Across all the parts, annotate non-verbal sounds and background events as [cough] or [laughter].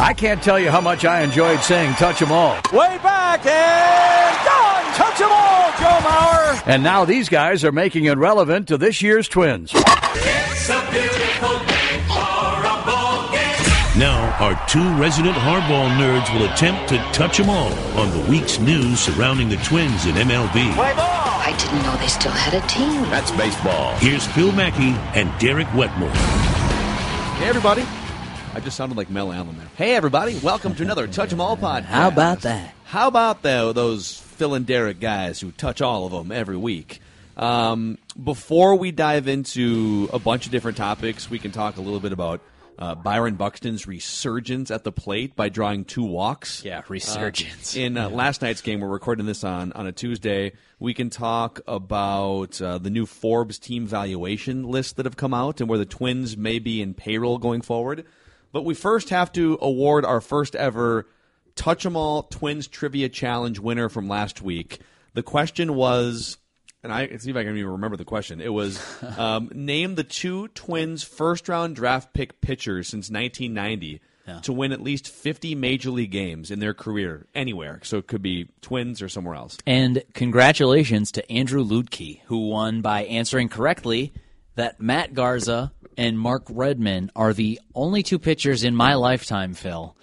I can't tell you how much I enjoyed saying touch 'em all. Way back and gone. Touch 'em all, Joe Mauer. And now these guys are making it relevant to this year's Twins. It's a beautiful day for a ball game. Now, our two resident hardball nerds will attempt to touch them all on the week's news surrounding the Twins in MLB. I didn't know they still had a team. That's baseball. Here's Phil Mackey and Derek Wetmore. Hey, everybody. I just sounded like Mel Allen there. Hey, everybody. Welcome to another Touch 'em All podcast. How about that? How about though those Phil and Derek guys who touch all of them every week? Um, before we dive into a bunch of different topics, we can talk a little bit about uh, Byron Buxton's resurgence at the plate by drawing two walks. Yeah, resurgence. Uh, in uh, last night's game, we're recording this on on a Tuesday. We can talk about uh, the new Forbes team valuation list that have come out and where the Twins may be in payroll going forward. But we first have to award our first ever Touch 'em All Twins Trivia Challenge winner from last week. The question was, and I see if I can even remember the question. It was [laughs] um, name the two Twins first round draft pick pitchers since 1990 to win at least 50 major league games in their career anywhere. So it could be Twins or somewhere else. And congratulations to Andrew Ludke, who won by answering correctly that Matt Garza and Mark Redman are the only two pitchers in my lifetime, Phil,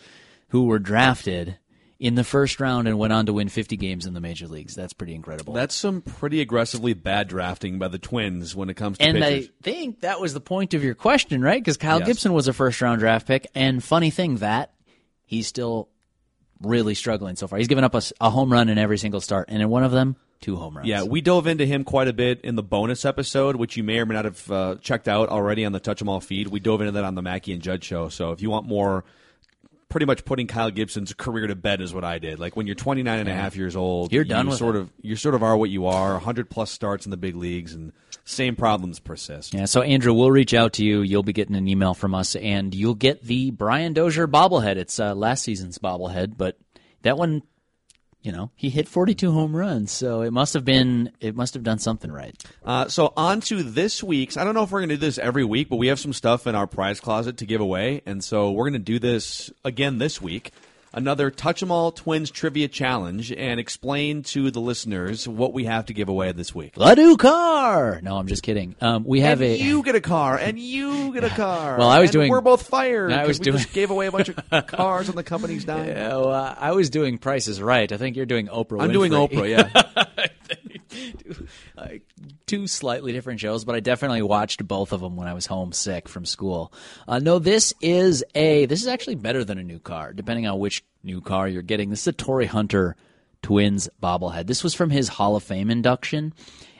who were drafted in the first round and went on to win 50 games in the major leagues. That's pretty incredible. That's some pretty aggressively bad drafting by the Twins when it comes to and pitchers. I think that was the point of your question, right? Because Kyle Yes. Gibson was a first round draft pick. And funny thing that he's still really struggling so far. He's given up a home run in every single start, and in one of them, two home runs. Yeah, we dove into him quite a bit in the bonus episode, which you may or may not have uh, checked out already on the Touch 'em All feed. We dove into that on the Mackey and Judd show. So if you want more, pretty much putting Kyle Gibson's career to bed is what I did. Like when you're 29 and a half years old, You're done you with sort it. of you sort of are what you are. 100 plus starts in the big leagues, and same problems persist. Yeah, so Andrew, we'll reach out to you. You'll be getting an email from us, and you'll get the Brian Dozier bobblehead. It's uh, last season's bobblehead, but that one, you know, he hit 42 home runs, so it must have been, it must have done something right. Uh, so on to this week's. I don't know if we're going to do this every week, but we have some stuff in our prize closet to give away, and so we're going to do this again this week. Another Touch 'em All Twins trivia challenge, and explain to the listeners what we have to give away this week. A new car. No, I'm just kidding. Um, we have and a. you get a car, and you get a [laughs] car. Well, I was and doing- We're both fired. I was we doing- just gave away a bunch of [laughs] cars on the company's dime. Yeah, well, I was doing prices right. I think you're doing Oprah. I'm doing Oprah. Yeah. [laughs] two slightly different shows, but I definitely watched both of them when I was homesick from school. Uh, no, this is a this is actually better than a new car, depending on which new car you're getting. This is a Torii Hunter Twins bobblehead. This was from his Hall of Fame induction,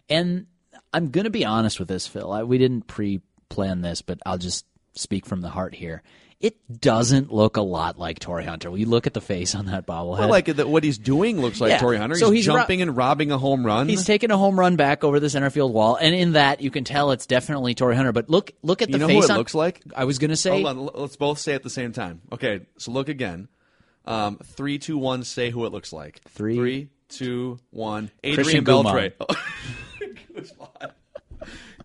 and I'm gonna be honest with this, Phil. I, we didn't pre-plan this, but I'll just speak from the heart here. It doesn't look a lot like Torii Hunter. When you look at the face on that bobblehead, Well, like the, what he's doing looks like Yeah. Torii Hunter. So he's, he's ro- jumping and robbing a home run. He's taking a home run back over the center field wall, and in that you can tell it's definitely Torii Hunter. But look, look at the You the know who face. it on- looks like? I was gonna say. Hold on, let's both say at the same time. Okay, so look again. Um, three, two, one. Say who it looks like. Three. three, two, one. Adrian Beltre. [laughs]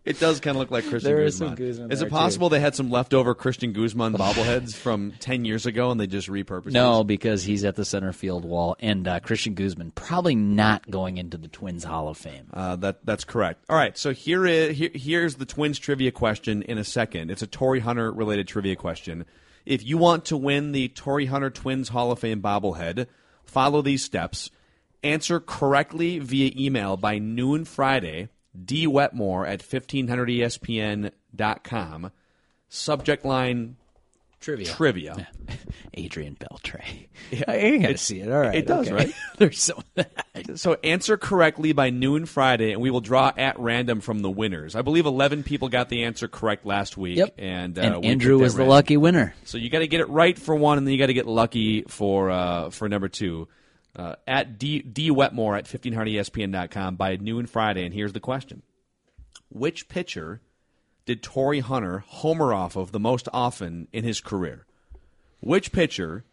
Guzman. It does kind of look like Cristian There is Guzman. some Guzman is there, it too. possible they had some leftover Cristian Guzman bobbleheads from ten years ago and they just repurposed? It? No, these? because he's at the center field wall, and uh, Cristian Guzman probably not going into the Twins Hall of Fame. Uh, that that's correct. All right, so here is here, here's the Twins trivia question in a second. It's a Torii Hunter related trivia question. If you want to win the Torii Hunter Twins Hall of Fame bobblehead, follow these steps. Answer correctly via email by noon Friday. D Wetmore at E 1500ESPN.com. Subject line Trivia. trivia. [laughs] Adrian Beltre. Yeah, [laughs] I gotta see it. All right, it does, okay. right? [laughs] There's so. So answer correctly by noon Friday, and we will draw at random from the winners. I believe 11 people got the answer correct last week. Yep. And, uh, and Andrew was the random. lucky winner. So you got to get it right for one, and then you got to get lucky for uh, for number two. Uh, at D, D Wetmore at 1500ESPN.com by noon Friday. And here's the question Which pitcher did Torii Hunter homer off of the most often in his career? Which pitcher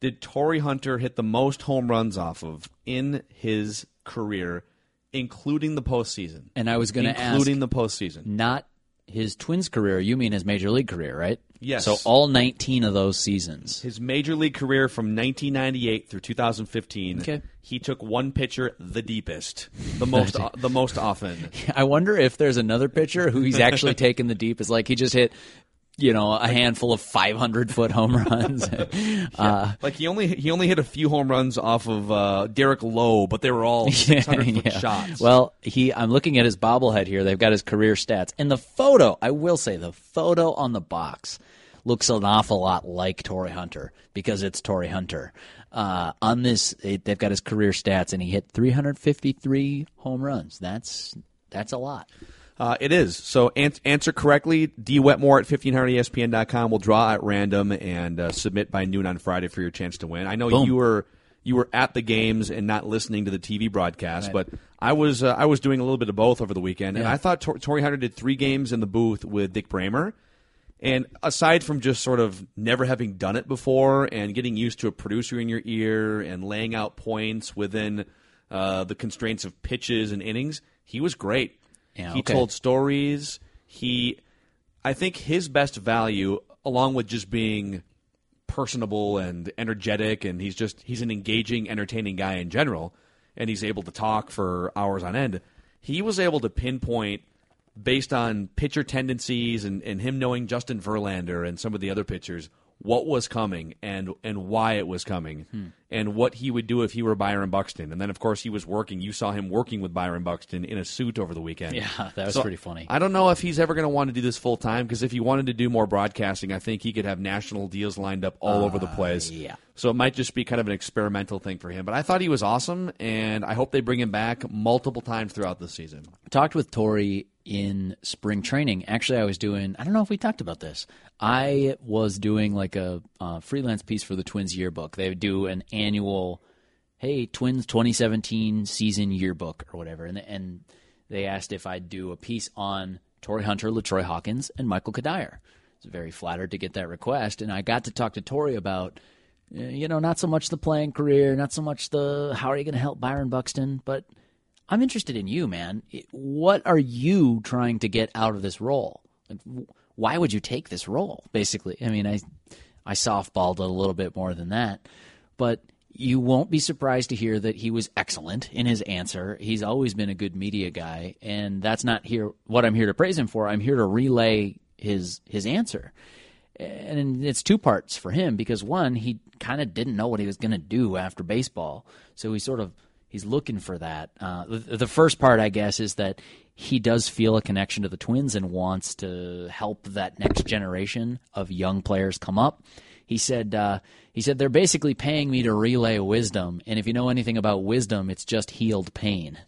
did Torii Hunter hit the most home runs off of in his career, including the postseason? And I was going to ask, including the postseason. not his Twins career. You mean his major league career, right? Yes. So all 19 of those seasons. His major league career from 1998 through 2015, Okay. he took one pitcher the deepest, the most, [laughs] the most often. [laughs] I wonder if there's another pitcher who he's actually [laughs] taken the deepest. Like he just hit, you know, a handful of 500 foot home runs. [laughs] uh, Like he only he only hit a few home runs off of uh, Derek Lowe, but they were all [laughs] 600 foot yeah. shots. Well, he. I'm looking at his bobblehead here. They've got his career stats, and the photo. I will say the photo on the box looks an awful lot like Torii Hunter because it's Torii Hunter. Uh, on this, it, they've got his career stats, and he hit 353 home runs. That's that's a lot. Uh, it is. So an- answer correctly. D Wetmore at E 1500ESPN.com will draw at random and uh, submit by noon on Friday for your chance to win. I know Boom. you were you were at the games and not listening to the TV broadcast, but I was uh, I was doing a little bit of both over the weekend, and I thought Tor- Torii Hunter did three games in the booth with Dick Bremer. And aside from just sort of never having done it before and getting used to a producer in your ear and laying out points within uh, the constraints of pitches and innings, he was great. Yeah, he okay. told stories. He, I think his best value, along with just being personable and energetic, and he's just he's an engaging, entertaining guy in general, and he's able to talk for hours on end. He was able to pinpoint based on pitcher tendencies and, and him knowing Justin Verlander and some of the other pitchers what was coming and and why it was coming Hmm. And what he would do if he were Byron Buxton. And then of course he was working. You saw him working with Byron Buxton in a suit over the weekend. Yeah, that was So, pretty funny. I don't know if he's ever going to want to do this full time because if he wanted to do more broadcasting, I think he could have national deals lined up all over the place. Uh, yeah. So it might just be kind of an experimental thing for him. But I thought he was awesome, and I hope they bring him back multiple times throughout the season. talked with Torii in spring training. Actually, I was doing, I don't know if we talked about this. I was doing like a uh, freelance piece for the Twins yearbook. They would do an annual, hey, Twins 2017 season yearbook or whatever. And, and they asked if I'd do a piece on Torii Hunter, LaTroy Hawkins, and Michael Cuddyer. I was very flattered to get that request. And I got to talk to Torii about uh, you know, not so much the playing career, not so much the how are you going to help Byron Buxton, but I'm interested in you, man. What are you trying to get out of this role? Why would you take this role? Basically, I mean, I I softballed a little bit more than that, but you won't be surprised to hear that he was excellent in his answer. He's always been a good media guy, and that's not here what I'm here to praise him for. I'm here to relay his his answer and it's two parts for him because one he kind of didn't know what he was going to do after baseball so he sort of he's looking for that uh, the, first part i guess is that he does feel a connection to the twins and wants to help that next generation of young players come up he said uh, he said they're basically paying me to relay wisdom and if you know anything about wisdom it's just healed pain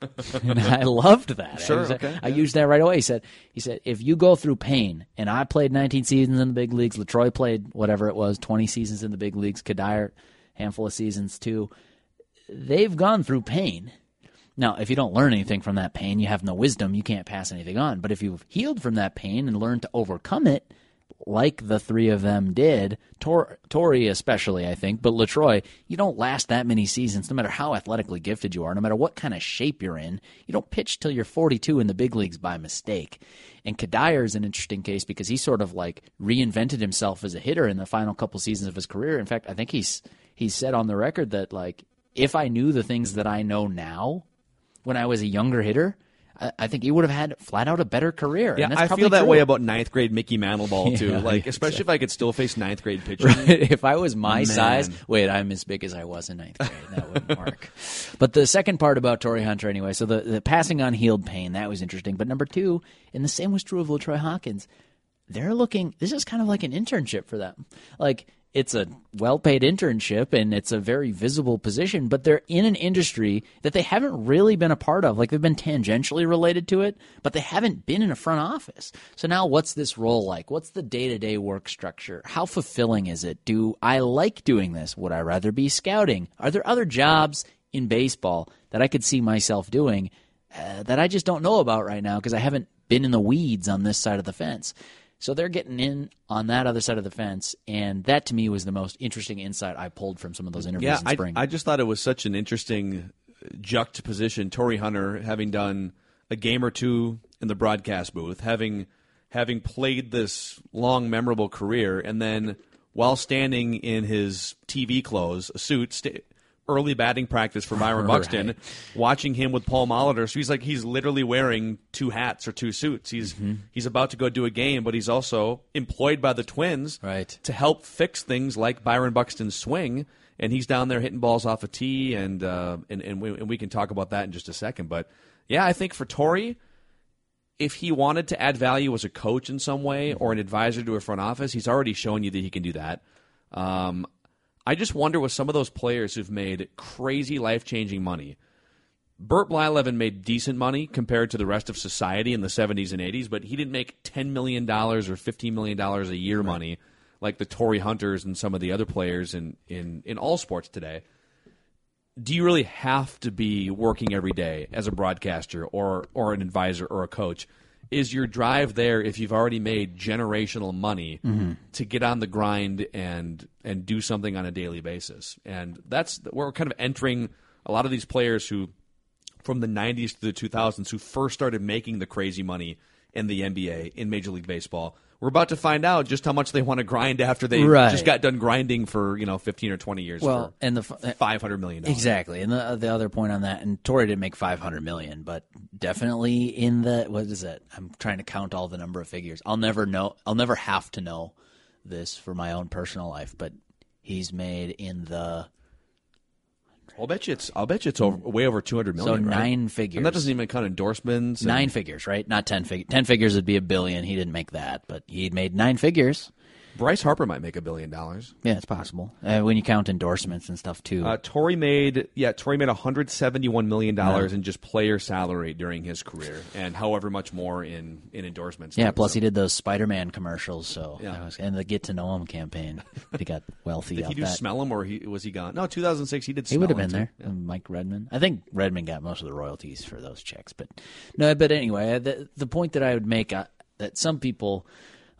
[laughs] and I loved that. Sure, I, was- okay, I used that right away. He said, he said, if you go through pain, and I played 19 seasons in the big leagues, Latroy played whatever it was, 20 seasons in the big leagues, Cuddyer, handful of seasons too. They've gone through pain. Now, if you don't learn anything from that pain, you have no wisdom, you can't pass anything on. But if you've healed from that pain and learned to overcome it, like the three of them did, Tor- Torii especially, I think, but Latroy, you don't last that many seasons, no matter how athletically gifted you are, no matter what kind of shape you're in. You don't pitch till you're 42 in the big leagues by mistake. And Cuddyer is an interesting case because he sort of like reinvented himself as a hitter in the final couple seasons of his career. In fact, I think he's he's said on the record that like if I knew the things that I know now when I was a younger hitter. I- I think he would have had flat out a better career. Yeah, and that's I feel that true. way about ninth grade Mickey Mantle ball [laughs] too. Like yeah, especially if I could still face ninth grade pitching. [laughs] if I was my Man. size, wait, I'm as big as I was in ninth grade. That wouldn't [laughs] work. But the second part about Torii Hunter, anyway, so the, the passing on healed pain, that was interesting. But number two, and the same was true of LaTroy Hawkins, they're looking, this is kind of like an internship for them. Like, it's a well paid internship and it's a very visible position, but they're in an industry that they haven't really been a part of. Like they've been tangentially related to it, but they haven't been in a front office. So now what's this role like? What's the day to day work structure? How fulfilling is it? Do I like doing this? Would I rather be scouting? Are there other jobs in baseball that I could see myself doing uh, that I just don't know about right now because I haven't been in the weeds on this side of the fence? So they're getting in on that other side of the fence, and that to me was the most interesting insight I pulled from some of those interviews Yeah, in I, spring. I just thought it was such an interesting uh, juxtaposition. Torii Hunter having done a game or two in the broadcast booth, having having played this long, memorable career, and then while standing in his TV clothes, a suit, sta early batting practice for Byron [laughs] Buxton, watching him with Paul Molitor. So he's like he's literally wearing two hats or two suits. He's Mm-hmm. he's about to go do a game, but he's also employed by the Twins Right. to help fix things like Byron Buxton's swing. And he's down there hitting balls off a tee, and uh, and and we, and we can talk about that in just a second. But yeah, I think for Torii, if he wanted to add value as a coach in some way or an advisor to a front office, he's already shown you that he can do that. Um, I just wonder with some of those players who've made crazy life changing money. Burt Blyleven made decent money compared to the rest of society in the 70s and 80s, but he didn't make $10 million or $15 million a year money like the Torii Hunters and some of the other players in, in, in all sports today do you really have to be working every day as a broadcaster or or an advisor or a coach? Is your drive there if you've already made generational money to get on the grind and and do something on a daily basis? And that's where we're kind of entering a lot of these players who from the 90s to the 2000s who first started making the crazy money in the NBA in Major League Baseball. We're about to find out just how much they want to grind after they Right. just got done grinding for, you know, 15 or 20 years Well, for and the uh, five hundred million. Exactly, and the uh, the other point on that, and Torii didn't make five hundred million, but definitely in the what is it? I'm trying to count all the number of figures. I'll never know. I'll never have to know this for my own personal life, but he's made in the I'll bet you it's. I'll bet you it's over, way over two hundred million. So right? nine figures. and that doesn't even count endorsements. and- nine figures, right? Not ten figures. Ten figures would be a billion. He didn't make that, but he made nine figures. Bryce Harper might make a billion dollars. Yeah, it's possible uh, when you count endorsements and stuff too. Uh, Torii made yeah, Torii made 171 million dollars in just player salary during his career, and however much more in in endorsements. yeah, plus he did those Spider-Man commercials, so Yeah. was, and the Get to Know Him campaign. [laughs] he got wealthy. Did he do that. smell him or he was he gone? No, 2006 he did. He would have been there. Um, Mike Redmond. I think Redmond got most of the royalties for those checks, but no. But anyway, uh, the the point that I would make uh, that some people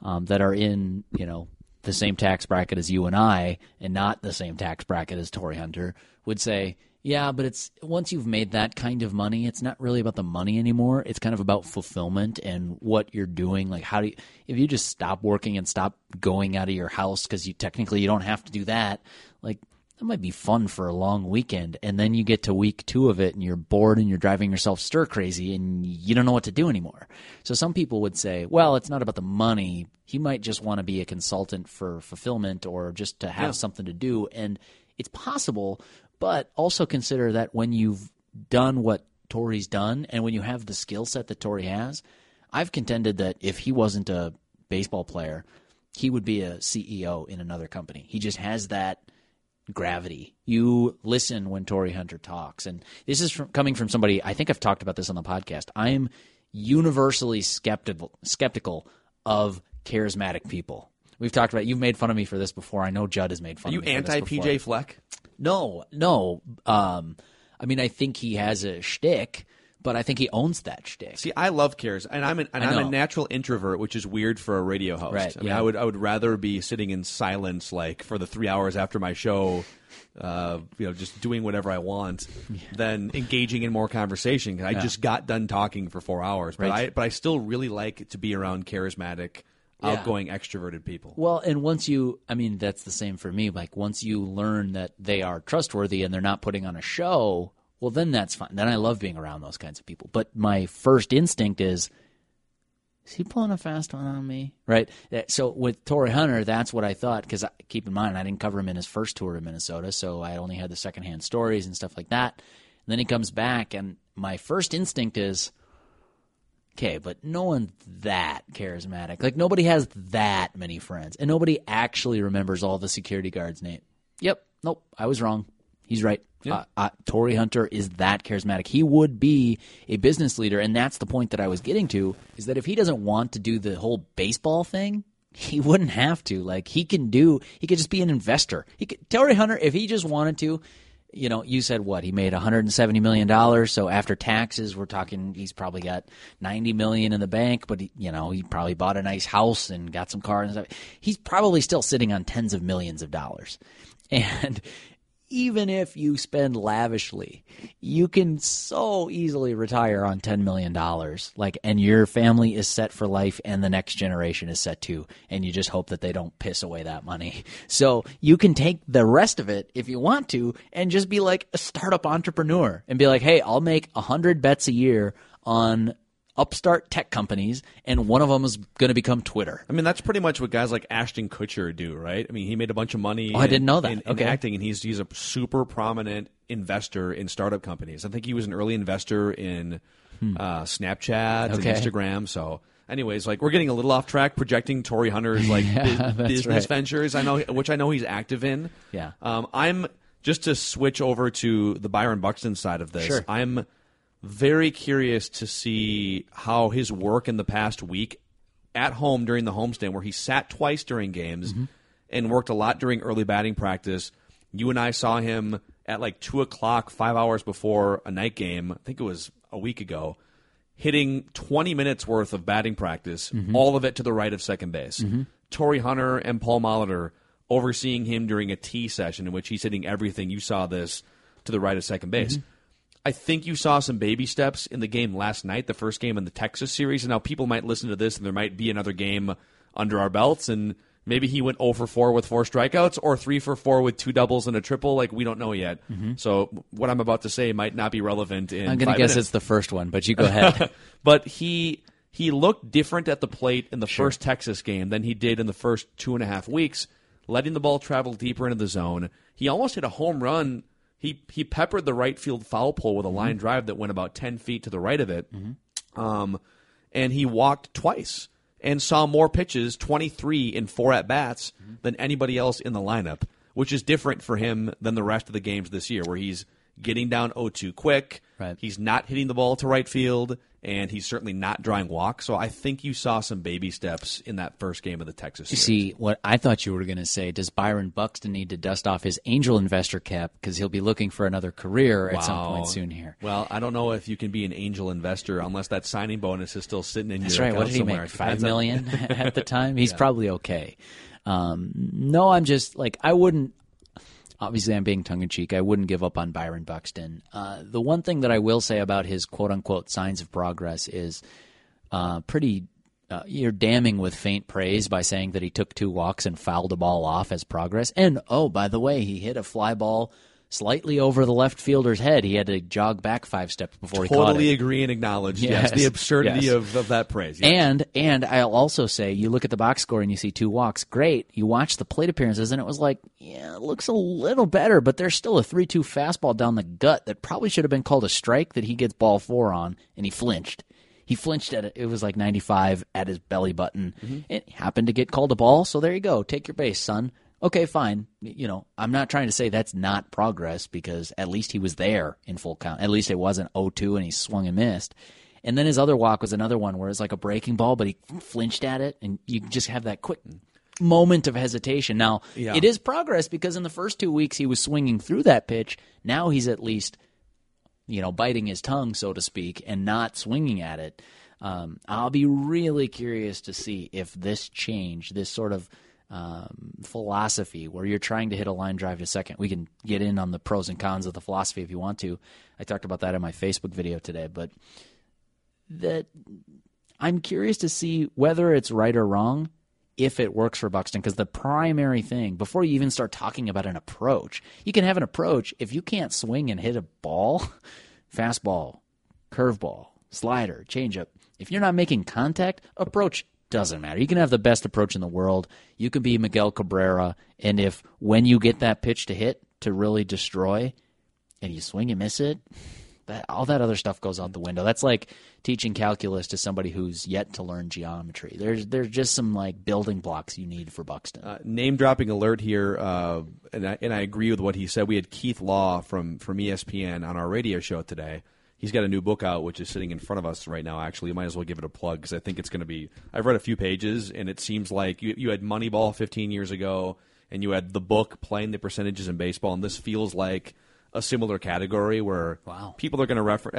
um, that are in you know the same tax bracket as you and I, and not the same tax bracket as Torii Hunter, would say. Yeah, but it's once you've made that kind of money, it's not really about the money anymore. It's kind of about fulfillment and what you're doing. Like, how do you, if you just stop working and stop going out of your house because you technically you don't have to do that, like that might be fun for a long weekend and then you get to week two of it and you're bored and you're driving yourself stir crazy and you don't know what to do anymore. So some people would say well it's not about the money. He might just want to be a consultant for fulfillment or just to have something to do and it's possible but also consider that when you've done what Torii's done and when you have the skill set that Torii has I've contended that if he wasn't a baseball player he would be a CEO in another company. He just has that gravity. You listen when Torii Hunter talks, and this is from, coming from somebody. I think I've talked about this on the podcast. I am universally skeptical skeptical of charismatic people. We've talked about. You've made fun of me for this before. I know Judd has made fun Are you of me. this anti PJ Fleck? No, no. Um, I mean, I think he has a shtick, but I think he owns that shtick. See, I love cares, and I'm an, and I'm a natural introvert, which is weird for a radio host. Right, I mean, yeah. I would I would rather be sitting in silence, like for the three hours after my show, uh, you know, just doing whatever I want, than engaging in more conversation. I just got done talking for four hours, but Right. I but I still really like to be around charismatic, Yeah. outgoing, extroverted people. Well, and once you, I mean, that's the same for me. Like once you learn that they are trustworthy and they're not putting on a show, well, then that's fine. Then I love being around those kinds of people. But my first instinct is, is he pulling a fast one on me? Right. Eh, so with Torii Hunter, that's what I thought. Because keep in mind, I didn't cover him in his first tour to Minnesota, so I only had the secondhand stories and stuff like that. And then he comes back, and my first instinct is, okay, but no one's that charismatic. Like nobody has that many friends, and nobody actually remembers all the security guards' name. Yep, nope, I was wrong. He's right. Uh, uh, Torii Hunter is that charismatic. He would be a business leader, and that's the point that I was getting to. Is that if he doesn't want to do the whole baseball thing, he [laughs] wouldn't have to. Like he can do, he could just be an investor. He could, Torii Hunter, if he just wanted to, you know, you said what he made 170 million dollars. So after taxes, we're talking he's probably got 90 million in the bank. But he, you know, he probably bought a nice house and got some cars and stuff. He's probably still sitting on tens of millions of dollars, [laughs] and even if you spend lavishly, you can so easily retire on $10 million. Like, and your family is set for life and the next generation is set too. And you just hope that they don't piss away that money. [laughs] So you can take the rest of it if you want to and just be like a startup entrepreneur and be like, hey, I'll make a hundred bets a year on upstart tech companies, and one of them is going to become Twitter. I mean, that's pretty much what guys like Ashton Kutcher do, right? I mean, he made a bunch of money. Oh, I didn't know that. In, in Okay. acting, and he's he's a super prominent investor in startup companies. I think he was an early investor in uh, Snapchat Hmm. Okay. and Instagram. So, anyways, like we're getting a little off track, projecting Torii Hunter's [laughs] like that's business right. ventures. I know, which I know he's active in. Yeah. Um, I'm just to switch over to the Byron Buxton side of this. Sure. I'm very curious to see how his work in the past week at home during the homestand, where he sat twice during games mm-hmm. and worked a lot during early batting practice. You and I saw him at like two o'clock, five hours before a night game. I think it was a week ago, hitting 20 minutes worth of batting practice, mm-hmm. all of it to the right of second base. Mm-hmm. Torii Hunter and Paul Molitor overseeing him during a tee session in which he's hitting everything. You saw this to the right of second base. I think you saw some baby steps in the game last night, the first game in the Texas series. And now people might listen to this and there might be another game under our belts. And maybe he went 0 for 4 with four strikeouts or 3 for 4 with two doubles and a triple. Like, we don't know yet. Mm-hmm. So, what I'm about to say might not be relevant in I'm going to guess minutes. it's the first one, but you go ahead. [laughs] but he he looked different at the plate in the first Texas game than he did in the first two and a half weeks, letting the ball travel deeper into the zone. He almost hit a home run. He he peppered the right field foul pole with a mm-hmm. line drive that went about ten feet to the right of it, mm-hmm. um, and he walked twice and saw more pitches, twenty three in four at bats, mm-hmm. than anybody else in the lineup, which is different for him than the rest of the games this year, where he's getting down 0-2 quick. Right. He's not hitting the ball to right field, and he's certainly not drawing walks. So I think you saw some baby steps in that first game of the Texas You series. see, what I thought you were going to say, does Byron Buxton need to dust off his angel investor cap because he'll be looking for another career at some point soon here? Well, I don't know if you can be an angel investor unless that signing bonus is still sitting in That's your right. What did he somewhere. make? Five million [laughs] at the time. He's [laughs] probably okay. Um, no, I'm just like I wouldn't. Obviously, I'm being tongue in cheek. I wouldn't give up on Byron Buxton. Uh, the one thing that I will say about his quote unquote signs of progress is uh, pretty. Uh, you're damning with faint praise by saying that he took two walks and fouled a ball off as progress. And oh, by the way, he hit a fly ball slightly over the left fielder's head. He had to jog back five steps before he caught it. Totally agree and acknowledge. Yes, Yes. the absurdity Yes. of, of that praise. Yes. And and I'll also say, you look at the box score and you see two walks. Great. You watch the plate appearances and it was like, yeah, it looks a little better, but there's still a three-two fastball down the gut that probably should have been called a strike that he gets ball four on, and he flinched. He flinched at it. It was like 95 at his belly button. Mm-hmm. It happened to get called a ball, so there you go. Take your base, son. Okay, fine. You know, I'm not trying to say that's not progress because at least he was there in full count. At least it wasn't 0-2 and he swung and missed. And then his other walk was another one where it's like a breaking ball, but he flinched at it, and you just have that quick moment of hesitation. Now, Yeah. it is progress because in the first two weeks he was swinging through that pitch. Now he's at least, you know, biting his tongue, so to speak, and not swinging at it. Um, I'll be really curious to see if this change, this sort of um, philosophy where you're trying to hit a line drive to second. We can get in on the pros and cons of the philosophy if you want to. I talked about that in my Facebook video today, but that I'm curious to see whether it's right or wrong if it works for Buxton because the primary thing before you even start talking about an approach, you can have an approach if you can't swing and hit a ball, [laughs] fastball, curveball, slider, changeup. If you're not making contact, approach doesn't matter. You can have the best approach in the world. You can be Miguel Cabrera, and if when you get that pitch to hit to really destroy, and you swing and miss it, that all that other stuff goes out the window. That's like teaching calculus to somebody who's yet to learn geometry. There's there's just some like building blocks you need for Buxton. Uh, name dropping alert here, uh, and I, and I agree with what he said. We had Keith Law from from ESPN on our radio show today. He's got a new book out, which is sitting in front of us right now. Actually, you might as well give it a plug because I think it's going to be. I've read a few pages, and it seems like you you had Moneyball 15 years ago, and you had the book playing the percentages in baseball, and this feels like a similar category where Wow. people are going to refer.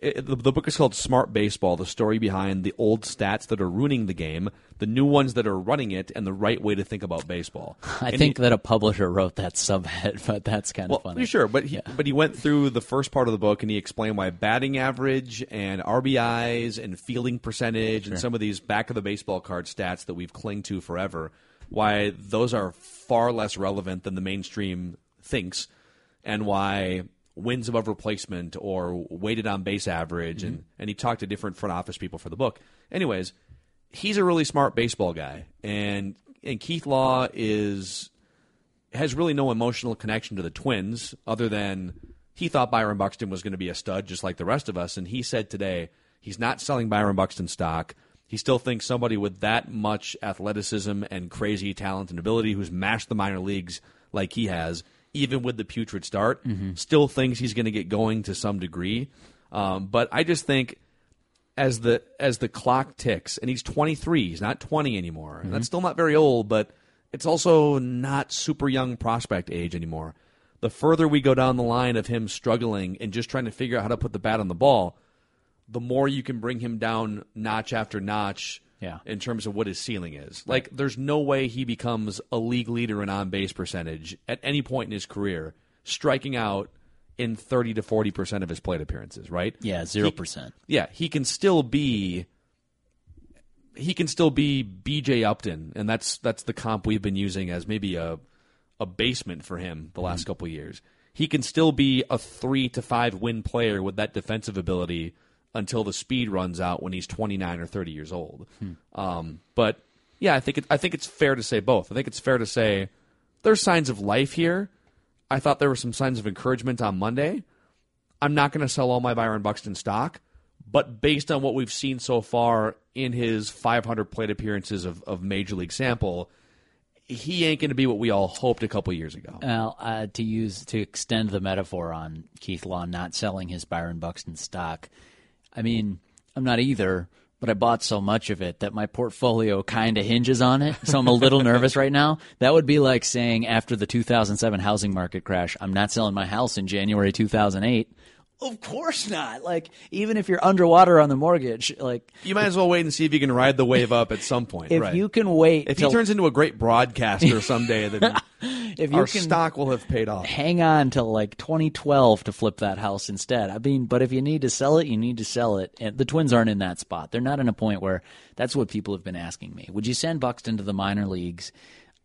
It, the, the book is called Smart Baseball: The Story Behind the Old Stats That Are Ruining the Game, the New Ones That Are Running It, and the Right Way to Think About Baseball. [laughs] I And think he- that a publisher wrote that subhead, [laughs] but that's kind well, of funny. sure, but he, but he went through the first part of the book and he explained why batting average and RBIs and fielding percentage and some of these back of the baseball card stats that we've clung to forever, why those are far less relevant than the mainstream thinks, and why wins above replacement or weighted on base average and mm-hmm. and he talked to different front office people for the book. Anyways, he's a really smart baseball guy and and Keith Law is has really no emotional connection to the Twins other than he thought Byron Buxton was going to be a stud just like the rest of us. And he said today he's not selling Byron Buxton stock. He still thinks somebody with that much athleticism and crazy talent and ability who's mashed the minor leagues like he has, even with the putrid start, still thinks he's going to get going to some degree. Um, but I just think as the as the clock ticks, and he's 23, he's not 20 anymore. And that's still not very old, but it's also not super young prospect age anymore. The further we go down the line of him struggling and just trying to figure out how to put the bat on the ball, the more you can bring him down notch after notch Yeah. in terms of what his ceiling is. Like, there's no way he becomes a league leader in on base percentage at any point in his career, striking out in 30 to 40% of his plate appearances, right? Yeah, zero percent. yeah, he can still be he can still be BJ Upton, and that's that's the comp we've been using as maybe a a basement for him the last mm-hmm. couple of years. He can still be a three to five win player with that defensive ability until the speed runs out when he's 29 or 30 years old. Um, but yeah, I think it, I think it's fair to say both. I think it's fair to say there's signs of life here. I thought there were some signs of encouragement on Monday. I'm not going to sell all my Byron Buxton stock, but based on what we've seen so far in his 500 plate appearances of, of Major League sample, he ain't going to be what we all hoped a couple years ago. Well, uh, to use to extend the metaphor on Keith Law not selling his Byron Buxton stock, I mean, I'm not either, but I bought so much of it that my portfolio kind of hinges on it. So I'm a little [laughs] nervous right now. That would be like saying after the 2007 housing market crash, I'm not selling my house in January 2008. Of course not. Like even if you're underwater on the mortgage, like You might as well wait and see if you can ride the wave up at some point. if right. you can wait if till he turns into a great broadcaster someday, then [laughs] if you our stock will have paid off. hang on till like 2012 to flip that house instead. I mean, but if you need to sell it, you need to sell it. And the Twins aren't in that spot. They're not in a point where that's what people have been asking me. Would you send Buxton to the minor leagues?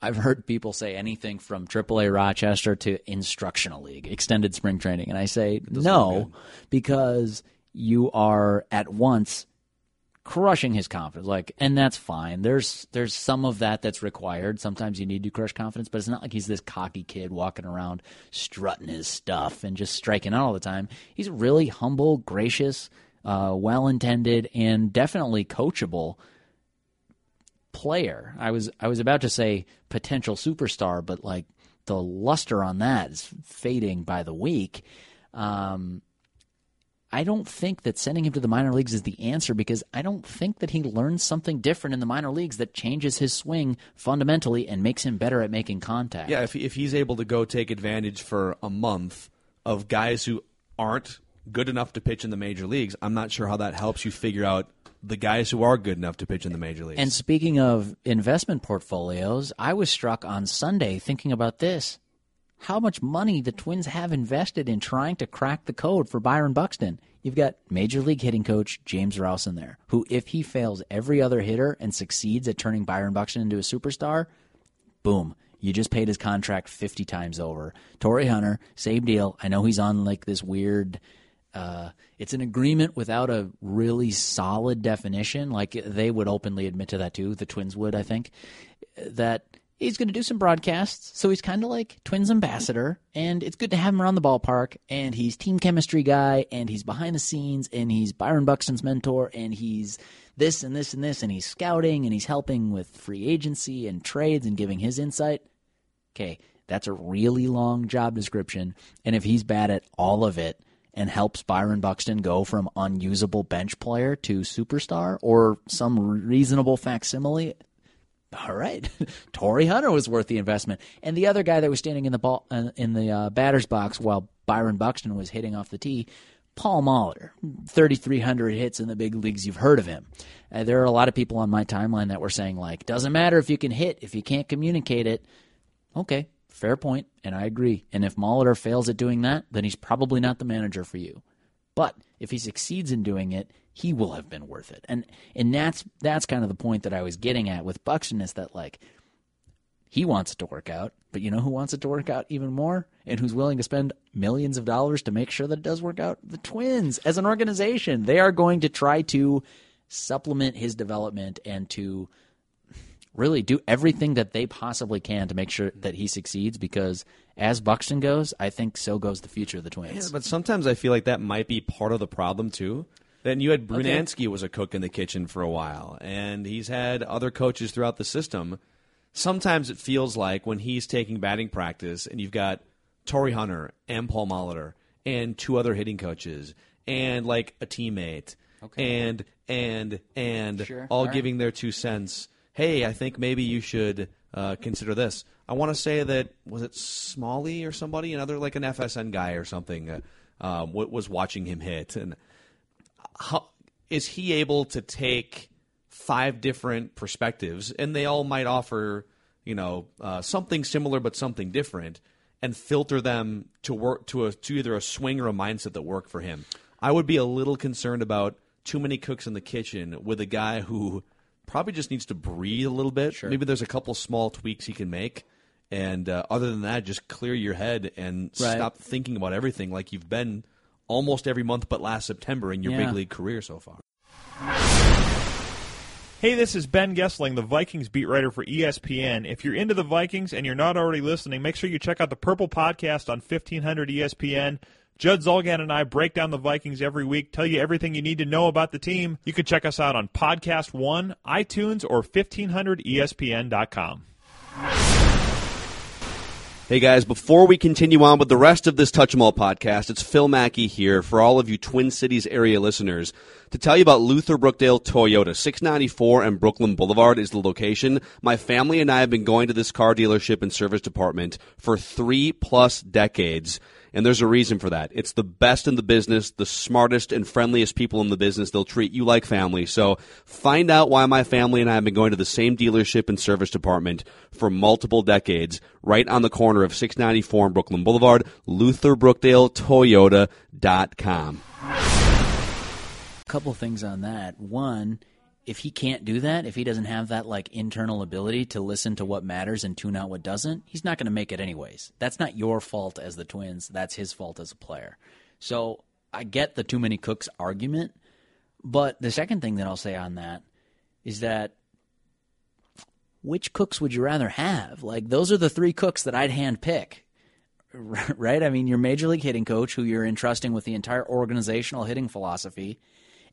I've heard people say anything from AAA Rochester to instructional league, extended spring training, and I say no because you are at once crushing his confidence. Like and that's fine. There's there's some of that that's required. Sometimes you need to crush confidence but it's not like he's this cocky kid walking around strutting his stuff and just striking out all the time. He's really humble gracious uh, well intended and definitely coachable player i was i was about to say potential superstar but like the luster on that is fading by the week um I don't think that sending him to the minor leagues is the answer because I don't think that he learns something different in the minor leagues that changes his swing fundamentally and makes him better at making contact. Yeah, if if he's able to go take advantage for a month of guys who aren't good enough to pitch in the major leagues, I'm not sure how that helps you figure out the guys who are good enough to pitch in the major leagues. And speaking of investment portfolios, I was struck on Sunday thinking about this. How much money the Twins have invested in trying to crack the code for Byron Buxton. You've got Major League hitting coach James Rowson in there, who, if he fails every other hitter and succeeds at turning Byron Buxton into a superstar, boom, you just paid his contract 50 times over. Torii Hunter, same deal. I know he's on like this weird uh, it's an agreement without a really solid definition. Like they would openly admit to that too. The Twins would, I think, that he's going to do some broadcasts. So he's kind of like Twins ambassador, and it's good to have him around the ballpark. And he's team chemistry guy, and he's behind the scenes, and he's Byron Buxton's mentor, and he's this and this and this, and he's scouting, and he's helping with free agency and trades, and giving his insight. Okay, that's a really long job description, and if he's bad at all of it and helps Byron Buxton go from unusable bench player to superstar or some reasonable facsimile, all right, [laughs] Torii Hunter was worth the investment, and the other guy that was standing in the ball uh, in the uh, batter's box while Byron Buxton was hitting off the tee, Paul Molitor, 3,300 hits in the big leagues. You've heard of him. Uh, there are a lot of people on my timeline that were saying, like, doesn't matter if you can hit, if you can't communicate it. Okay, fair point, and I agree. And if Molitor fails at doing that, then he's probably not the manager for you. But if he succeeds in doing it, he will have been worth it. And and that's that's kind of the point that I was getting at with Buxton is that like he wants it to work out, but you know who wants it to work out even more and who's willing to spend millions of dollars to make sure that it does work out? The Twins as an organization. They are going to try to supplement his development and to really do everything that they possibly can to make sure that he succeeds because as Buxton goes, I think so goes the future of the Twins. Yeah, but sometimes I feel like that might be part of the problem too. Then you had Brunansky was a cook in the kitchen for a while, and he's had other coaches throughout the system. Sometimes it feels like when he's taking batting practice, and you've got Torii Hunter and Paul Molitor and two other hitting coaches and like a teammate and and and Sure. all All right. giving their two cents. Hey, I think maybe you should uh, consider this. I want to say that was it Smalley or somebody, another like an FSN guy or something, uh, um, wa- was watching him hit, and how is he able to take five different perspectives, and they all might offer, you know, uh, something similar but something different, and filter them to work to a to either a swing or a mindset that work for him. I would be a little concerned about too many cooks in the kitchen with a guy who probably just needs to breathe a little bit. Maybe there's a couple small tweaks he can make. And uh, other than that, just clear your head and Right. stop thinking about everything like you've been almost every month but last September in your Yeah. big league career so far. Hey, this is Ben Goessling, the Vikings beat writer for ESPN. If you're into the Vikings and you're not already listening, make sure you check out the Purple Podcast on 1500 ESPN. Judd Zulgad and I break down the Vikings every week, tell you everything you need to know about the team. You can check us out on Podcast One, iTunes, or E 1500ESPN.com. Hey guys, before we continue on with the rest of this Touch 'em All podcast, it's Phil Mackey here for all of you Twin Cities area listeners to tell you about Luther Brookdale Toyota. 694 and Brooklyn Boulevard is the location. My family and I have been going to this car dealership and service department for three plus decades. And there's a reason for that. It's the best in the business, the smartest and friendliest people in the business. They'll treat you like family. So find out why my family and I have been going to the same dealership and service department for multiple decades, right on the corner of 694 and Brooklyn Boulevard, LutherBrookdaleToyota.com. A couple things on that. One, if he can't do that, if he doesn't have that like internal ability to listen to what matters and tune out what doesn't, he's not going to make it anyways. That's not your fault as the Twins. That's his fault as a player. So I get the too many cooks argument, but the second thing that I'll say on that is that which cooks would you rather have? Like those are the three cooks that I'd hand pick. [laughs] Right? I mean, your major league hitting coach who you're entrusting with the entire organizational hitting philosophy.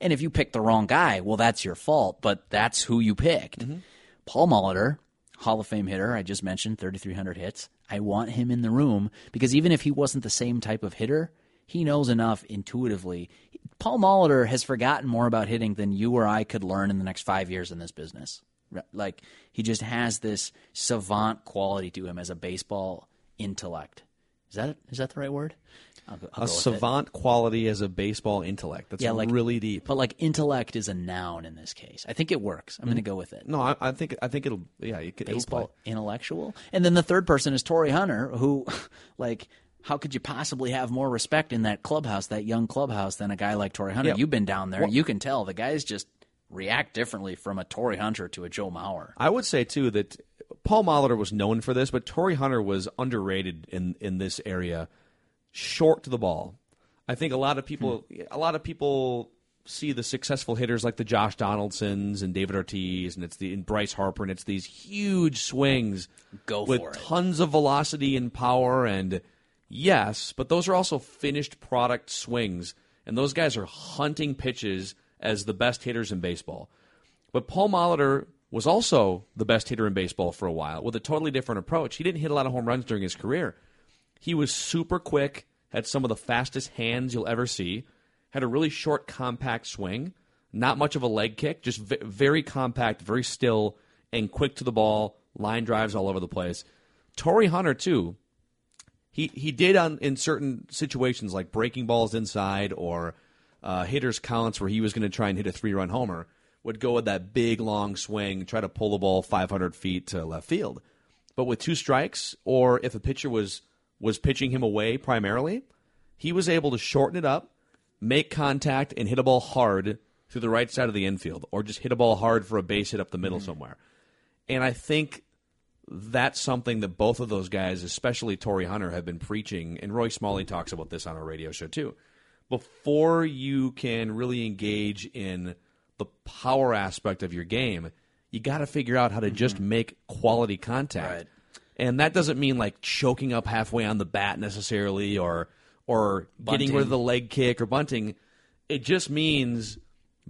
And if you pick the wrong guy, well, that's your fault, but that's who you picked. Mm-hmm. Paul Molitor, Hall of Fame hitter, I just mentioned, 3,300 hits. I want him in the room because even if he wasn't the same type of hitter, he knows enough intuitively. Paul Molitor has forgotten more about hitting than you or I could learn in the next five years in this business. Like, he just has this savant quality to him as a baseball intellect. Is that is that the right word? I'll go, I'll A with it. savant quality as a baseball intellect. That's Yeah, like really deep. But like intellect is a noun in this case. I think it works. I'm going to mm. go with it. no, I, I think I think it'll yeah, it, could- it'll. Baseball intellectual. And then the third person is Torii Hunter, who, [laughs] like, how could you possibly have more respect in that clubhouse, that young clubhouse, than a guy like Torii Hunter? Yeah. You've been down there. you can tell the guys just react differently from a Torii Hunter to a Joe Mauer. I would say too that Paul Molitor was known for this, but Torii Hunter was underrated in in this area. Short to the ball. I think a lot of people hmm. a lot of people see the successful hitters like the Josh Donaldsons and David Ortiz and it's the and Bryce Harper and it's these huge swings Go with for it. tons of velocity and power and yes, but those are also finished product swings and those guys are hunting pitches as the best hitters in baseball. But Paul Molitor was also the best hitter in baseball for a while with a totally different approach. He didn't hit a lot of home runs during his career. He was super quick, had some of the fastest hands you'll ever see, had a really short, compact swing, not much of a leg kick, just v- very compact, very still, and quick to the ball, line drives all over the place. Torii Hunter, too, he he did on in certain situations like breaking balls inside or uh, hitters counts where he was going to try and hit a three run homer. Would go with that big long swing, try to pull the ball 500 feet to left field. But with two strikes, or if a pitcher was was pitching him away primarily, he was able to shorten it up, make contact, and hit a ball hard through the right side of the infield, or just hit a ball hard for a base hit up the middle mm-hmm. somewhere. And I think that's something that both of those guys, especially Torii Hunter, have been preaching. And Roy Smalley talks about this on our radio show too. Before you can really engage in the power aspect of your game, you got to figure out how to just mm-hmm. make quality contact. Right. And that doesn't mean like choking up halfway on the bat necessarily, or or getting rid of the leg kick or bunting. It just means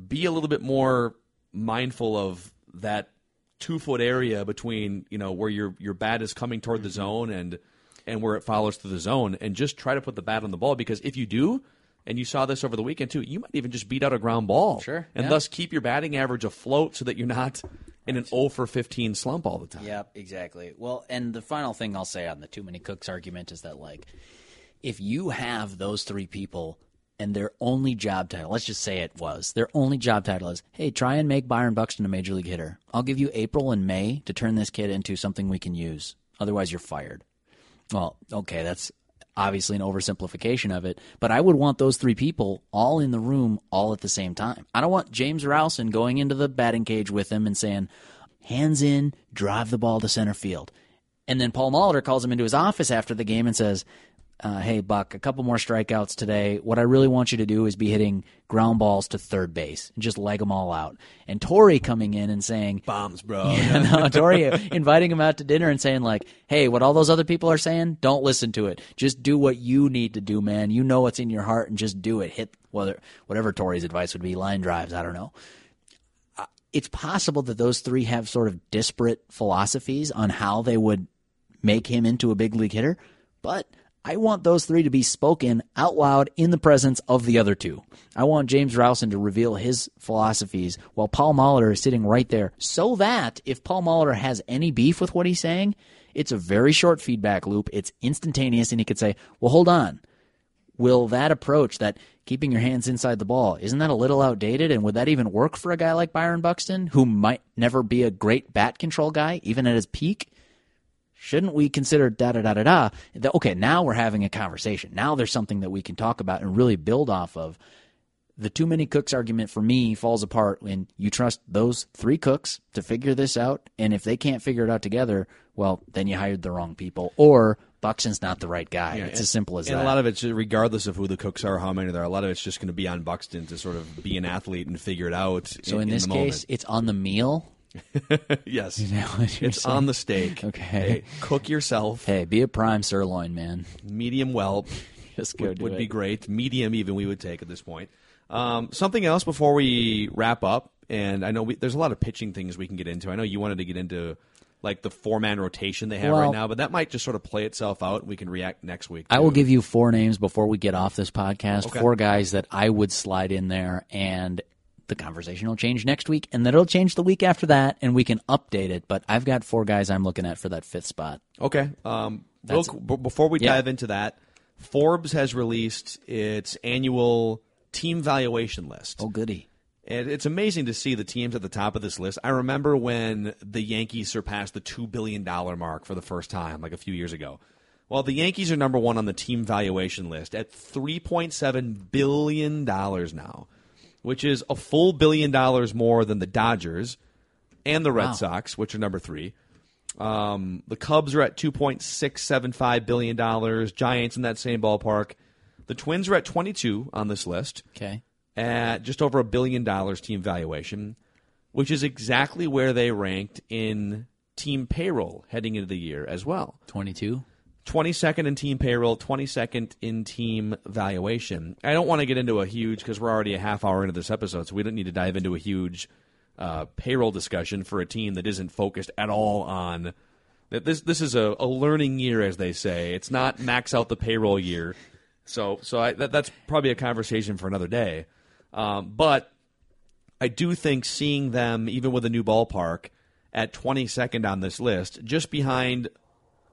be a little bit more mindful of that two foot area between you know where your your bat is coming toward the Mm-hmm. zone and and where it follows through the zone, and just try to put the bat on the ball because if you do. And you saw this over the weekend too. You might even just beat out a ground ball, Sure, and yeah. thus keep your batting average afloat so that you're not in an 0 for 15 slump all the time. Yep, exactly. Well, and the final thing I'll say on the too many cooks argument is that like if you have those three people and their only job title, let's just say it was, their only job title is, hey, try and make Byron Buxton a major league hitter. I'll give you April and May to turn this kid into something we can use. Otherwise, you're fired. Well, okay, that's obviously an oversimplification of it, but I would want those three people all in the room all at the same time. I don't want James Rowson going into the batting cage with him and saying, hands in, drive the ball to center field. And then Paul Molitor calls him into his office after the game and says, uh, "Hey Buck, a couple more strikeouts today. What I really want you to do is be hitting ground balls to third base and just leg them all out." And Torii coming in and saying, Bombs, bro. [laughs] yeah, no, [laughs] Torii inviting him out to dinner and saying like, "Hey, what all those other people are saying, don't listen to it. Just do what you need to do, man. You know what's in your heart, and just do it. Hit whether whatever Torii's advice would be, line drives. I don't know. Uh, It's possible that those three have sort of disparate philosophies on how they would make him into a big league hitter, but I want those three to be spoken out loud in the presence of the other two. I want James Rowson to reveal his philosophies while Paul Molitor is sitting right there so that if Paul Molitor has any beef with what he's saying, it's a very short feedback loop. It's instantaneous and he could say, well, hold on. Will that approach, that keeping your hands inside the ball, isn't that a little outdated? And would that even work for a guy like Byron Buxton, who might never be a great bat control guy, even at his peak? Shouldn't we consider da da da da da? Okay, now we're having a conversation. Now there's something that we can talk about and really build off of. The too many cooks argument for me falls apart when you trust those three cooks to figure this out, and if they can't figure it out together, well, then you hired the wrong people, or Buxton's not the right guy. it's and- as simple as and that. a lot of it's regardless of who the cooks are, how many there are. A lot of it's just going to be on Buxton to sort of be an athlete and figure it out. so in, this the case, it's on the meal. [laughs] yes, you're it's saying? on the steak. Okay. Hey, cook yourself. Hey, be a prime sirloin, man. Medium well [laughs] Just go would, would be great. Medium even we would take at this point. Um, something else before we wrap up, and I know we, there's a lot of pitching things we can get into. I know you wanted to get into like the four man rotation they have Well- right now, but that might just sort of play itself out. We can react next week. I will give you four names before we get off this podcast. Okay. Four guys that I would slide in there, and the conversation will change next week, and then it'll change the week after that, and we can update it. But I've got four guys I'm looking at for that fifth spot. Okay. Um, real, b- before we Yeah. dive into that, Forbes has released its annual team valuation list. Oh, goody. And it's amazing to see the teams at the top of this list. I remember when the Yankees surpassed the $2 billion mark for the first time, like a few years ago. Well, the Yankees are number one on the team valuation list at $3.7 billion now, which is a full billion dollars more than the Dodgers and the Red Wow. Sox, which are number three. Um, the Cubs are at $2.675 billion, Giants in that same ballpark. The Twins are at 22 on this list Okay. at just over a billion dollars team valuation, which is exactly where they ranked in team payroll heading into the year as well. 22. 22nd in team payroll, 22nd in team valuation. I don't want to get into a huge because we're already a half hour into this episode, so we don't need to dive into a huge uh, payroll discussion for a team that isn't focused at all on. that This this is a, a learning year, as they say. It's not max out the payroll year, so so I, that, that's probably a conversation for another day. Um, but I do think seeing them, even with a new ballpark, at 22nd on this list, just behind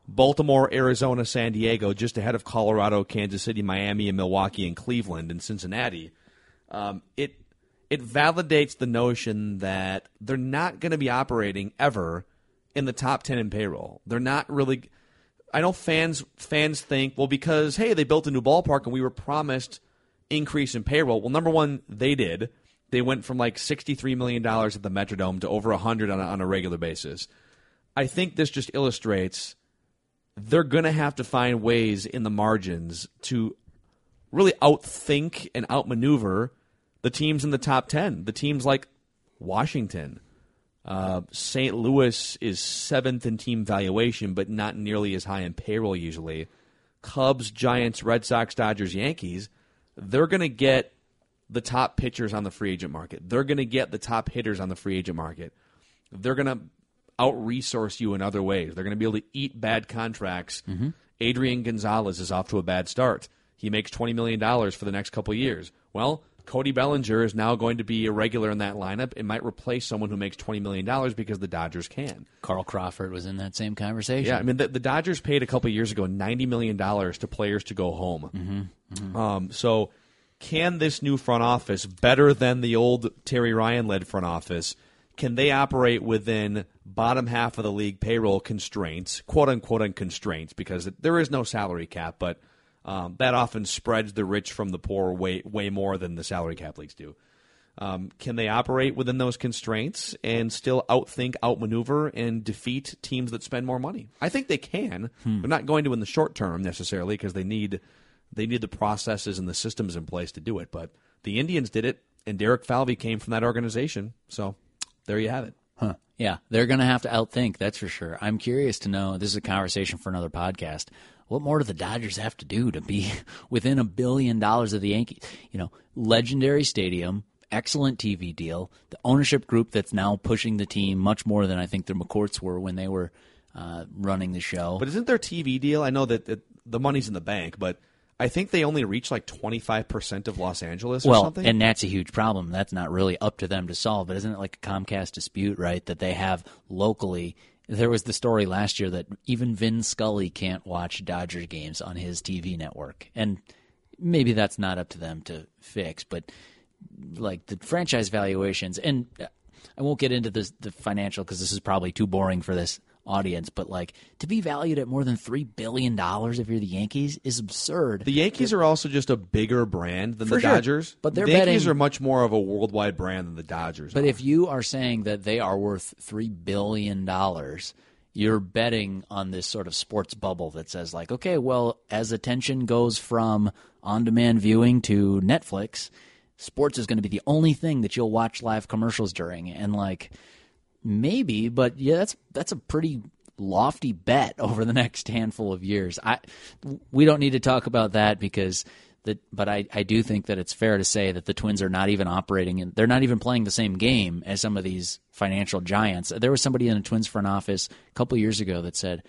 Baltimore, Arizona, San Diego, just ahead of Colorado, Kansas City, Miami, and Milwaukee, and Cleveland and Cincinnati. Um, it it validates the notion that they're not going to be operating ever in the top ten in payroll. They're not really. I know fans fans think well because hey they built a new ballpark and we were promised increase in payroll. Well, number one they did. They went from like sixty three million dollars at the Metrodome to over hundred on a, on a regular basis. I think this just illustrates they're going to have to find ways in the margins to really outthink and outmaneuver the teams in the top 10. The teams like Washington. Uh, St. Louis is seventh in team valuation, but not nearly as high in payroll usually. Cubs, Giants, Red Sox, Dodgers, Yankees, they're going to get the top pitchers on the free agent market. They're going to get the top hitters on the free agent market. They're going to out resource you in other ways. They're going to be able to eat bad contracts. Adrian Gonzalez is off to a bad start. He makes $20 million for the next couple years. Well, Cody Bellinger is now going to be a regular in that lineup. It might replace someone who makes $20 million because the Dodgers can. Carl Crawford was in that same conversation. Yeah, I mean, the, the Dodgers paid a couple years ago $90 million to players to go home. Um, so, can this new front office, better than the old Terry Ryan led front office, can they operate within bottom half of the league payroll constraints, quote unquote, on constraints, because there is no salary cap, but um, that often spreads the rich from the poor way way more than the salary cap leagues do. Um, can they operate within those constraints and still outthink, outmaneuver, and defeat teams that spend more money? I think they can. They're not going to in the short term necessarily because they need they need the processes and the systems in place to do it. But the Indians did it, and Derek Falvey came from that organization. So there you have it. Huh. Yeah, they're going to have to outthink, that's for sure. I'm curious to know this is a conversation for another podcast. What more do the Dodgers have to do to be [laughs] within a billion dollars of the Yankees? You know, legendary stadium, excellent TV deal, the ownership group that's now pushing the team much more than I think the McCourts were when they were uh, running the show. But isn't their TV deal? I know that that the money's in the bank, but I think they only reach like twenty five percent of Los Angeles or well, something. and that's a huge problem. That's not really up to them to solve. But isn't it like a Comcast dispute, right? That they have locally. There was the story last year that even Vin Scully can't watch Dodger games on his TV network, and maybe that's not up to them to fix. But like the franchise valuations, and I won't get into this the financial because this is probably too boring for this audience. But like to be valued at more than three billion dollars if you're the Yankees is absurd. the Yankees are also just a bigger brand than For the sure. Dodgers. But they're the Yankees betting- are much more of a worldwide brand than the Dodgers. But are. if you are saying that they are worth three billion dollars, you're betting on this sort of sports bubble that says like, okay, well, as attention goes from on-demand viewing to Netflix, sports is going to be the only thing that you'll watch live commercials during, and like maybe, but yeah, that's that's a pretty lofty bet [laughs] over the next handful of years. I we don't need to talk about that because that but I, I do think that it's fair to say that the Twins are not even operating and they're not even playing the same game as some of these financial giants. There was somebody in the Twins front office a couple years ago that said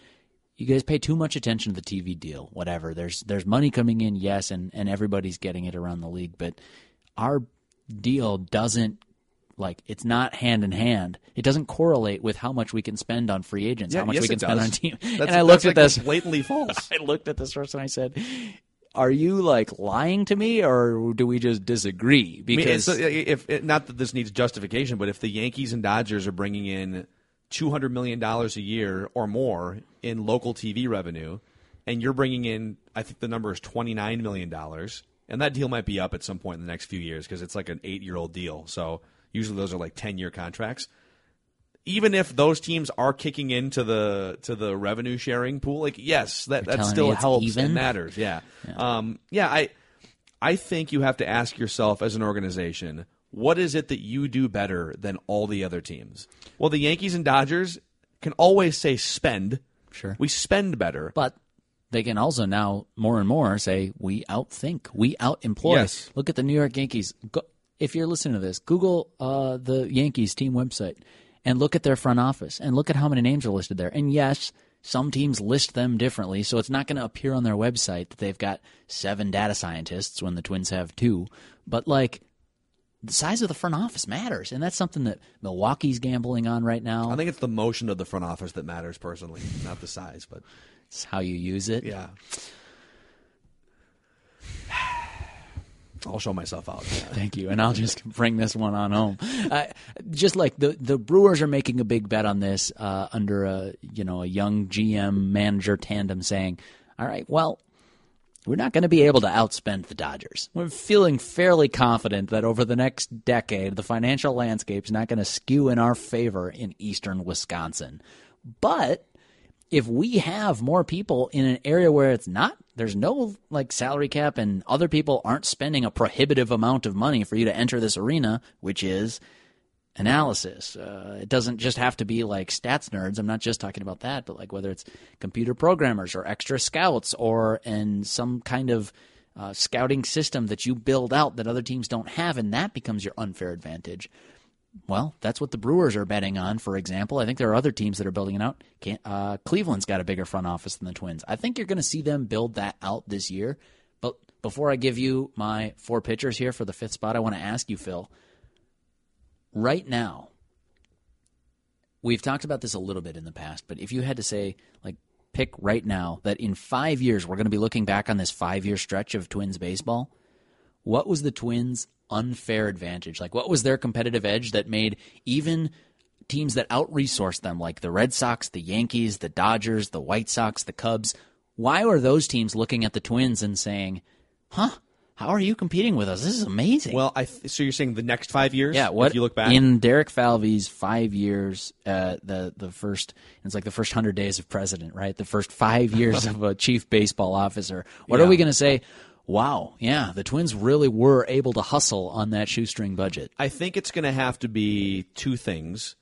you guys pay too much attention to the TV deal. Whatever. There's there's money coming in, yes, and, and everybody's getting it around the league, but our deal doesn't like it's not hand in hand. It doesn't correlate with how much we can spend on free agents, Yeah, how much yes, we can spend does. on team. That's- and I looked at this blatantly false. [laughs] I looked at this person. I said, "Are you like lying to me, or do we just disagree?" I mean, uh, Because if it, not that this needs justification, but if the Yankees and Dodgers are bringing in two hundred million dollars a year or more in local TV revenue, and you're bringing in, I think the number is twenty nine million dollars, and that deal might be up at some point in the next few years because it's like an eight year old deal. So usually those are like ten year contracts. Even if those teams are kicking into the to the revenue sharing pool, like yes, that that still helps even? and matters. Yeah. Um, yeah, I I think you have to ask yourself as an organization, what is it that you do better than all the other teams? Well, the Yankees and Dodgers can always say spend. Sure. We spend better. but they can also now more and more say we outthink, we outemploy. Yes. Look at the New York Yankees. Go, if you're listening to this, Google uh, the Yankees team website and look at their front office and look at how many names are listed there. And yes, some teams list them differently, so it's not going to appear on their website that they've got seven data scientists when the Twins have two. But like the size of the front office matters, and that's something that Milwaukee's gambling on right now. I think it's the motion of the front office that matters personally, not the size. But It's how you use it. Yeah. I'll show myself out. Thank you, and I'll just [laughs] bring this one on home. Uh, just like the the Brewers are making a big bet on this uh, under a you know a young GM manager tandem, saying, "All right, well, we're not going to be able to outspend the Dodgers. We're feeling fairly confident that over the next decade, the financial landscape is not going to skew in our favor in eastern Wisconsin, but." If we have more people in an area where it's not there's no like salary cap and other people aren't spending a prohibitive amount of money for you to enter this arena which is analysis. Uh, it doesn't just have to be like stats nerds. I'm not just talking about that but like whether it's computer programmers or extra scouts or in some kind of uh, scouting system that you build out that other teams don't have and that becomes your unfair advantage well, that's what the Brewers are betting on, for example. I think there are other teams that are building it out. Uh, Cleveland's got a bigger front office than the Twins. I think you're going to see them build that out this year. But before I give you my four pitchers here for the fifth spot, I want to ask you, Phil. Right now, we've talked about this a little bit in the past, but if you had to say, like, pick right now that in five years we're going to be looking back on this five year stretch of Twins baseball, what was the Twins' unfair advantage? Like, what was their competitive edge that made even teams that out resourced them, like the Red Sox, the Yankees, the Dodgers, the White Sox, the Cubs, why were those teams looking at the Twins and saying, huh? How are you competing with us? This is amazing. Well, I th- so you're saying the next five years? Yeah, what If you look back, in Derek Falvey's five years, uh, the the first it's like the first hundred days of president, right? The first five years [laughs] of a chief baseball officer. What are we going to say? Wow, yeah, the Twins really were able to hustle on that shoestring budget. I think it's going to have to be two things.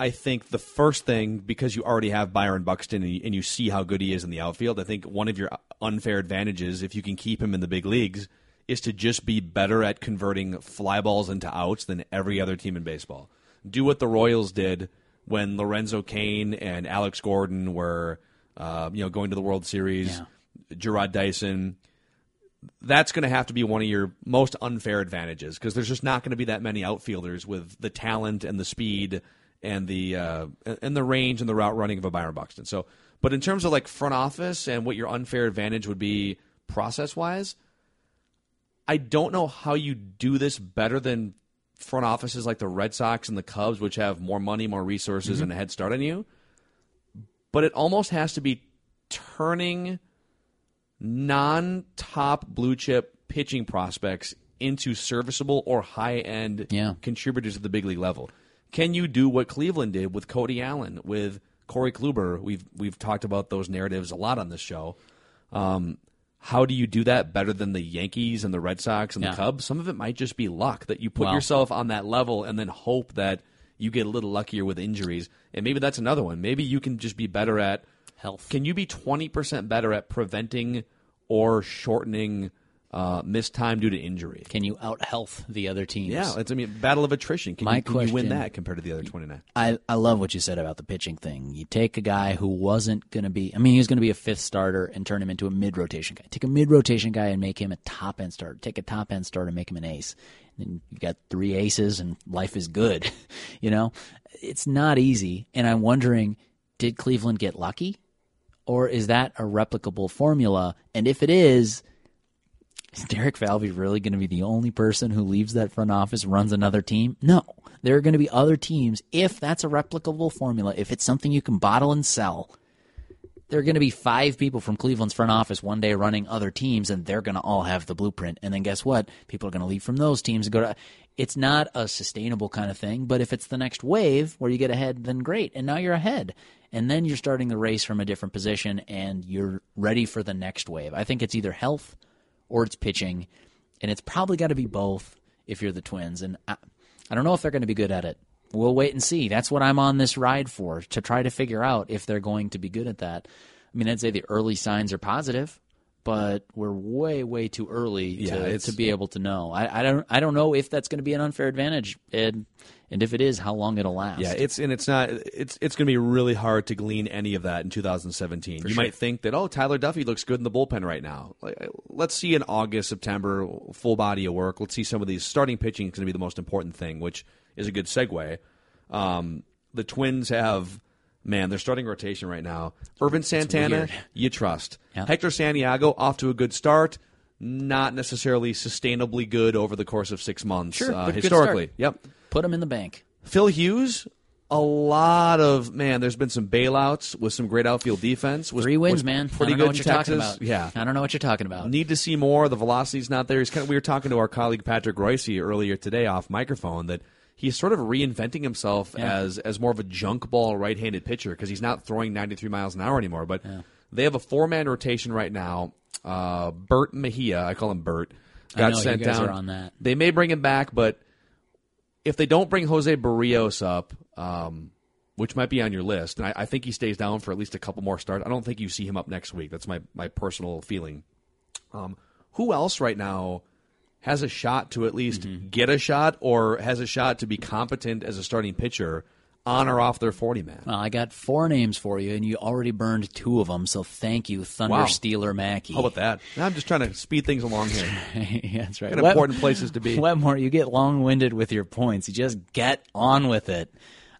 I think the first thing, because you already have Byron Buxton and you, and you see how good he is in the outfield, I think one of your unfair advantages, if you can keep him in the big leagues, is to just be better at converting fly balls into outs than every other team in baseball. Do what the Royals did when Lorenzo Cain and Alex Gordon were, uh, you know, going to the World Series. Jarrod Dyson that's going to have to be one of your most unfair advantages because there's just not going to be that many outfielders with the talent and the speed and the uh, and the range and the route running of a Byron Buxton. So, but in terms of like front office and what your unfair advantage would be process wise, I don't know how you do this better than front offices like the Red Sox and the Cubs, which have more money, more resources, and a head start on you. But it almost has to be turning non top blue chip pitching prospects into serviceable or high end Yeah. contributors at the big league level. Can you do what Cleveland did with Cody Allen, with Corey Kluber? We've we've talked about those narratives a lot on this show. Um, how do you do that better than the Yankees and the Red Sox and Yeah. the Cubs? Some of it might just be luck that you put Well- yourself on that level and then hope that you get a little luckier with injuries. And maybe that's another one. Maybe you can just be better at Health. Can you be 20% better at preventing or shortening uh, missed time due to injury? Can you out health the other teams? Yeah, it's I mean battle of attrition. Can, My you, can you win that compared to the other 29? I, I love what you said about the pitching thing. You take a guy who wasn't going to be, I mean, he was going to be a fifth starter and turn him into a mid rotation guy. Take a mid rotation guy and make him a top end starter. Take a top end starter and make him an ace. And you got three aces and life is good. [laughs] you know, it's not easy. And I'm wondering, did Cleveland get lucky? Or is that a replicable formula? And if it is, is Derek Falvey really going to be the only person who leaves that front office, runs another team? No. There are going to be other teams. If that's a replicable formula, if it's something you can bottle and sell, there are going to be five people from Cleveland's front office one day running other teams, and they're going to all have the blueprint. And then guess what? People are going to leave from those teams and go to. It's not a sustainable kind of thing, but if it's the next wave where you get ahead, then great. And now you're ahead. And then you're starting the race from a different position and you're ready for the next wave. I think it's either health or it's pitching, and it's probably got to be both if you're the Twins. And I, I don't know if they're going to be good at it. We'll wait and see. That's what I'm on this ride for to try to figure out if they're going to be good at that. I mean, I'd say the early signs are positive, but we're way, way too early Yeah, to, to be able to know. I, I don't, I don't know if that's going to be an unfair advantage, and and if it is, how long it'll last. Yeah, it's and it's not. It's it's going to be really hard to glean any of that in 2017. you might think that oh, Tyler Duffey looks good in the bullpen right now. Like, let's see in August, September, full body of work. Let's see some of these starting pitching is going to be the most important thing, which is a good segue. Um, the Twins have man, their starting rotation right now. Ervin Santana, you trust. Yeah. Hector Santiago off to a good start. Not necessarily sustainably good over the course of six months. Sure, uh, historically. Yep. Put him in the bank. Phil Hughes, a lot of man. There's been some bailouts with some great outfield defense. Was, Three wins, man. Pretty I don't know good you're Texas. talking about. Yeah, I don't know what you're talking about. Need to see more. The velocity's not there. He's kind of, we were talking to our colleague Patrick Reusse earlier today off microphone that he's sort of reinventing himself Yeah. as as more of a junk ball right-handed pitcher because he's not throwing 93 miles an hour anymore. But they have a four-man rotation right now. Uh, Bert Mejia, I call him Bert, got know, sent down. are on that. They may bring him back, but if they don't bring Jose Berrios up, um, which might be on your list, and I, I think he stays down for at least a couple more starts. I don't think you see him up next week. That's my my personal feeling. Um, who else right now has a shot to at least Mm-hmm. get a shot, or has a shot to be competent as a starting pitcher on or off their forty man? Well, I got four names for you, and you already burned two of them. So thank you, Thunder Wow. Stealer Mackey. How about that? I'm just trying to speed things along here. [laughs] yeah, that's right. Important places to be. [laughs] Wetmore, you get long-winded with your points. You just get on with it.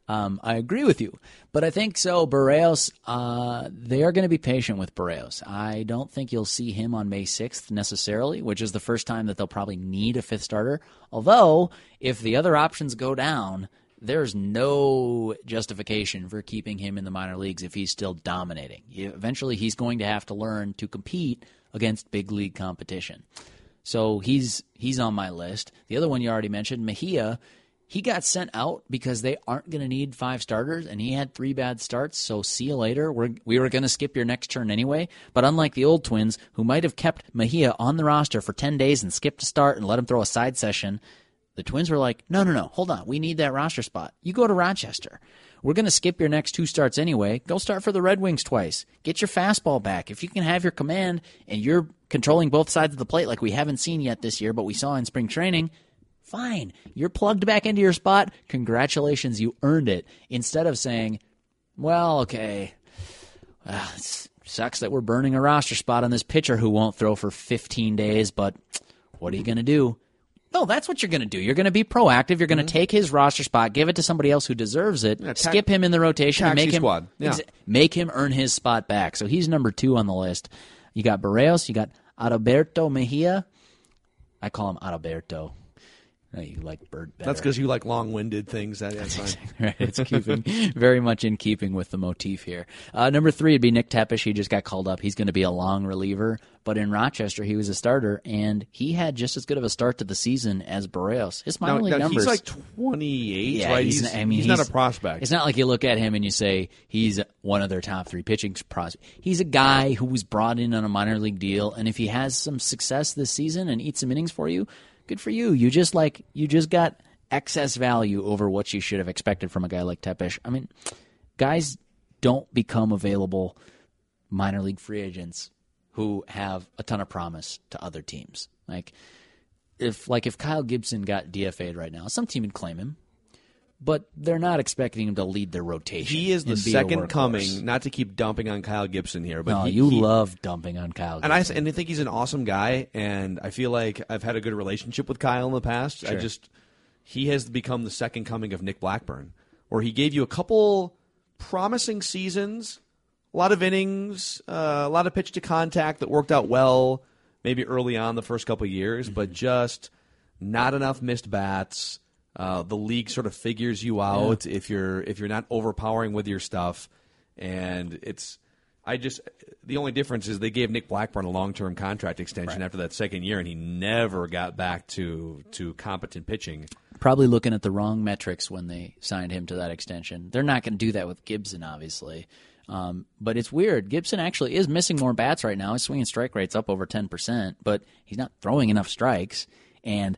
Um, I agree with you, but I think so. Berrios, uh, they are going to be patient with Berrios. I don't think you'll see him on May 6th necessarily, which is the first time that they'll probably need a fifth starter. Although, if the other options go down, there's no justification for keeping him in the minor leagues if he's still dominating. Eventually, he's going to have to learn to compete against big league competition. So he's he's on my list. The other one you already mentioned, Mejia, he got sent out because they aren't going to need five starters, and he had three bad starts. So see you later. We're, we were going to skip your next turn anyway. But unlike the old Twins, who might have kept Mejia on the roster for ten days and skipped a start and let him throw a side session, the Twins were like, no, no, no, hold on. We need that roster spot. You go to Rochester. We're going to skip your next two starts anyway. Go start for the Red Wings twice. Get your fastball back. If you can have your command and you're controlling both sides of the plate like we haven't seen yet this year, but we saw in spring training, fine. You're plugged back into your spot. Congratulations, you earned it. Instead of saying, well, okay, ah, it sucks that we're burning a roster spot on this pitcher who won't throw for 15 days, but what are you going to do? No, that's what you're going to do. You're going to be proactive. You're going to take his roster spot, give it to somebody else who deserves it, ta- skip him in the rotation, and make him squad. Yeah. Exa- make him earn his spot back. So he's number two on the list. You got Berrios. You got Adalberto Mejia. I call him Adalberto. No, you like Bird better. That's because you like long-winded things. That, that's fine. [laughs] right. It's keeping very much in keeping with the motif here. Uh, number three would be Nick Tepesch. He just got called up. He's going to be a long reliever, but in Rochester he was a starter, and he had just as good of a start to the season as Berrios. His minor Now, league now, numbers. he's like 28, yeah, right? he's, I mean, he's, not a prospect. It's not like you look at him and you say he's one of their top three pitching prospects. He's a guy who was brought in on a minor league deal, and if he has some success this season and eats some innings for you, good for you. You just like you just got excess value over what you should have expected from a guy like Tepesch. I mean, guys don't become available minor league free agents who have a ton of promise to other teams. Like if like if Kyle Gibson got DFA'd right now, some team would claim him, but they're not expecting him to lead their rotation. he is the and be a second coming. Not to keep dumping on Kyle Gibson here, but No, he, you he- love dumping on Kyle. and I Gibson. and I think he's an awesome guy, and I feel like I've had a good relationship with Kyle in the past. I just he has become the second coming of Nick Blackburn, where he gave you a couple promising seasons, a lot of innings, uh, a lot of pitch to contact that worked out well, maybe early on the first couple of years, but Mm-hmm. just not enough missed bats. Uh, the league sort of figures you out if you're if you're not overpowering with your stuff, and it's. I just the only difference is they gave Nick Blackburn a long term contract extension after that second year, and he never got back to to competent pitching. probably looking at the wrong metrics when they signed him to that extension. They're not going to do that with Gibson, obviously. Um, but it's weird. Gibson actually is missing more bats right now. His swinging strike rate's up over 10%, but he's not throwing enough strikes. And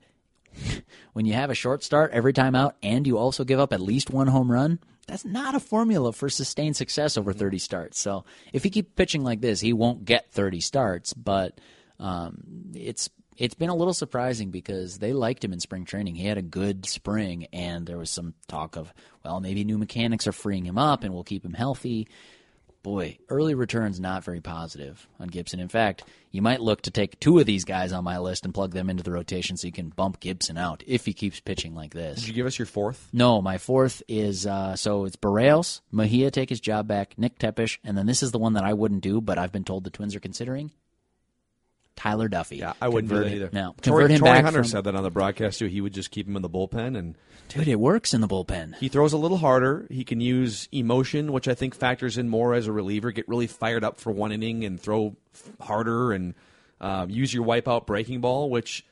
[laughs] when you have a short start every time out and you also give up at least one home run, that's not a formula for sustained success over 30 starts. So if he keeps pitching like this, he won't get 30 starts, but um, it's it's been a little surprising because they liked him in spring training. He had a good spring, and there was some talk of, well, maybe new mechanics are freeing him up and we'll keep him healthy. Boy, early returns not very positive on Gibson. In fact, you might look to take two of these guys on my list and plug them into the rotation so you can bump Gibson out if he keeps pitching like this. Did you give us your fourth? No, my fourth is uh, so it's Berrios, Mejia take his job back, Nick Tepesch, and then this is the one that I wouldn't do, but I've been told the Twins are considering. Tyler Duffey. Yeah, I wouldn't do that it- either. No, Torii, convert him back Hunter from- said that on the broadcast too. He would just keep him in the bullpen, and Dude, it works in the bullpen. he throws a little harder. He can use emotion, which I think factors in more as a reliever. Get really fired up for one inning and throw harder, and um, use your wipeout breaking ball, which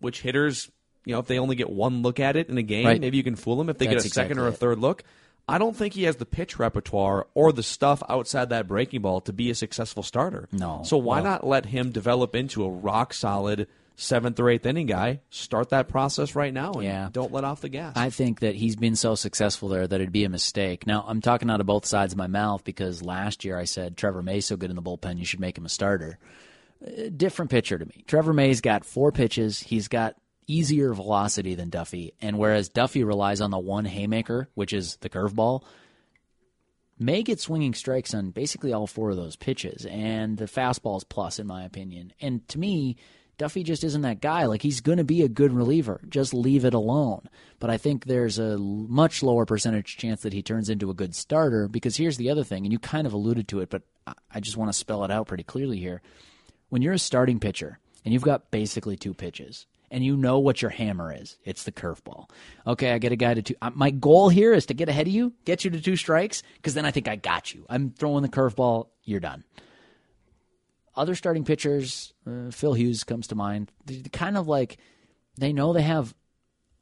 which hitters, you know, if they only get one look at it in a game, Right. maybe you can fool them. If they That's get a second or a third look, I don't think he has the pitch repertoire or the stuff outside that breaking ball to be a successful starter. No. So why not let him develop into a rock solid seventh or eighth inning guy? Start that process right now and Yeah. don't let off the gas. I think that he's been so successful there that it'd be a mistake. Now, I'm talking out of both sides of my mouth because last year I said Trevor May's so good in the bullpen, you should make him a starter. Uh, different pitcher to me. Trevor May's got four pitches. He's got easier velocity than Duffey. And whereas Duffey relies on the one haymaker, which is the curveball, May gets swinging strikes on basically all four of those pitches, and the fastball's plus, in my opinion. And to me, Duffey just isn't that guy. Like, he's going to be a good reliever. Just leave it alone. But I think there's a much lower percentage chance that he turns into a good starter because here's the other thing, and you kind of alluded to it, but I just want to spell it out pretty clearly here. When you're a starting pitcher and you've got basically two pitches, and you know what your hammer is. It's the curveball. Okay, I get a guy to two. uh, My goal here is to get ahead of you, get you to two strikes, because then I think I got you. I'm throwing the curveball. You're done. Other starting pitchers, uh, Phil Hughes comes to mind. They're kind of like they know they have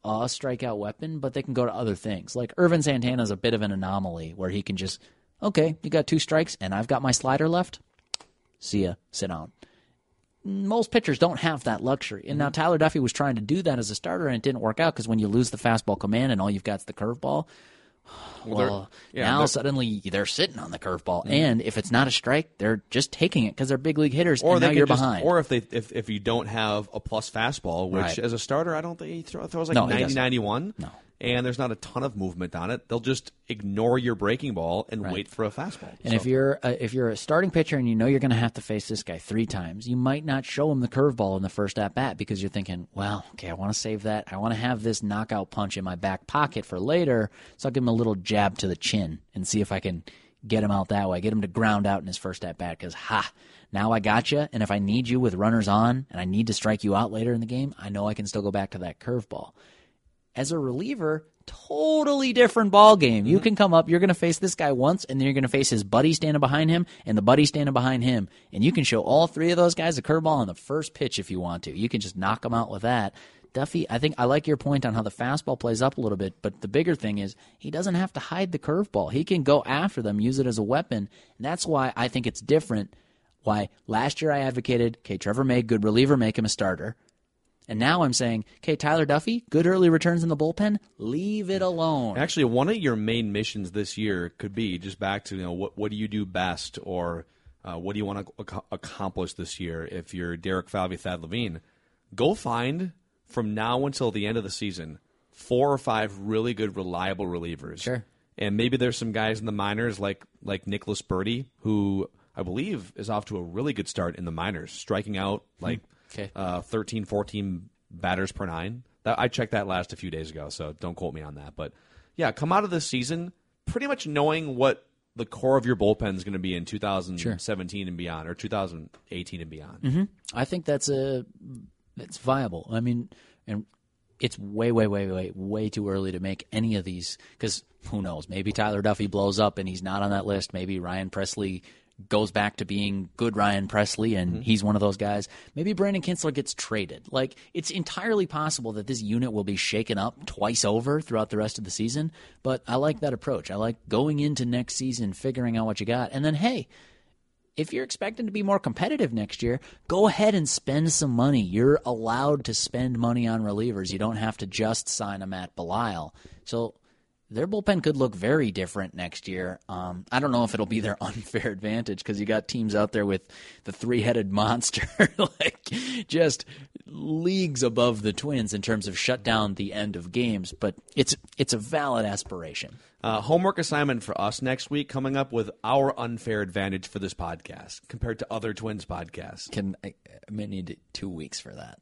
a strikeout weapon, but they can go to other things. Like Ervin Santana is a bit of an anomaly where he can just, okay, you got two strikes, and I've got my slider left. See ya. Sit down most pitchers don't have that luxury. And Mm-hmm. now Tyler Duffey was trying to do that as a starter, and it didn't work out because when you lose the fastball command and all you've got is the curveball, [sighs] well, yeah, now they're- suddenly they're sitting on the curveball, and if it's not a strike, they're just taking it because they're big league hitters, or and now you're just, behind. Or if they if, if you don't have a plus fastball, which Right. as a starter, I don't think he throw, throws like No, 90, 91. No. And there's not a ton of movement on it. They'll just ignore your breaking ball and Right. wait for a fastball. And So- if you're a, if you're a starting pitcher and you know you're going to have to face this guy three times, you might not show him the curveball in the first at bat because you're thinking, well, okay, I want to save that. I want to have this knockout punch in my back pocket for later, so I'll give him a little jab to the chin and see if I can get him out that way. Get him to ground out in his first at bat because ha, now I got you. And if I need you with runners on and I need to strike you out later in the game, I know I can still go back to that curveball as a reliever, totally different ball game. You mm-hmm. can come up, you're going to face this guy once, and then you're going to face his buddy standing behind him and the buddy standing behind him, and you can show all three of those guys a curveball on the first pitch if you want to. You can just knock them out with that. Duffey, I think I like your point on how the fastball plays up a little bit, but the bigger thing is he doesn't have to hide the curveball. He can go after them, use it as a weapon, and that's why I think it's different. Why last year I advocated, okay, Trevor May, good reliever, make him a starter. And now I'm saying, okay, Tyler Duffey, good early returns in the bullpen, leave it alone. Actually, one of your main missions this year could be just back to you know what what do you do best, or uh, what do you want to ac- accomplish this year? If you're Derek Falvey, Thad Levine, go find from now until the end of the season four or five really good, reliable relievers. Sure. And maybe there's some guys in the minors like like Nicholas Burdi, who I believe is off to a really good start in the minors, striking out like Okay. uh, 13, 14 batters per nine. That, I checked that last a few days ago, so don't quote me on that. But yeah, come out of this season pretty much knowing what the core of your bullpen is going to be in 2017 and beyond, or 2018 and beyond. I think that's a it's viable. I mean, and it's way, way, way, way, way too early to make any of these because who knows? Maybe Tyler Duffey blows up and he's not on that list. Maybe Ryan Pressly goes back to being good Ryan Pressly and mm-hmm. he's one of those guys. Maybe Brandon Kintzler gets traded. Like it's entirely possible that this unit will be shaken up twice over throughout the rest of the season. But I like that approach. I like going into next season, figuring out what you got, and then hey, if you're expecting to be more competitive next year, go ahead and spend some money. You're allowed to spend money on relievers. You don't have to just sign a Matt Belisle. So their bullpen could look very different next year. Um, I don't know if it'll be their [laughs] unfair advantage because you got teams out there with the three-headed [laughs] monster, like just leagues above the Twins in terms of shut down the end of games, but it's it's a valid aspiration. Uh, homework assignment for us next week coming up with our unfair advantage for this podcast compared to other Twins podcasts. Can I, I may need two weeks for that.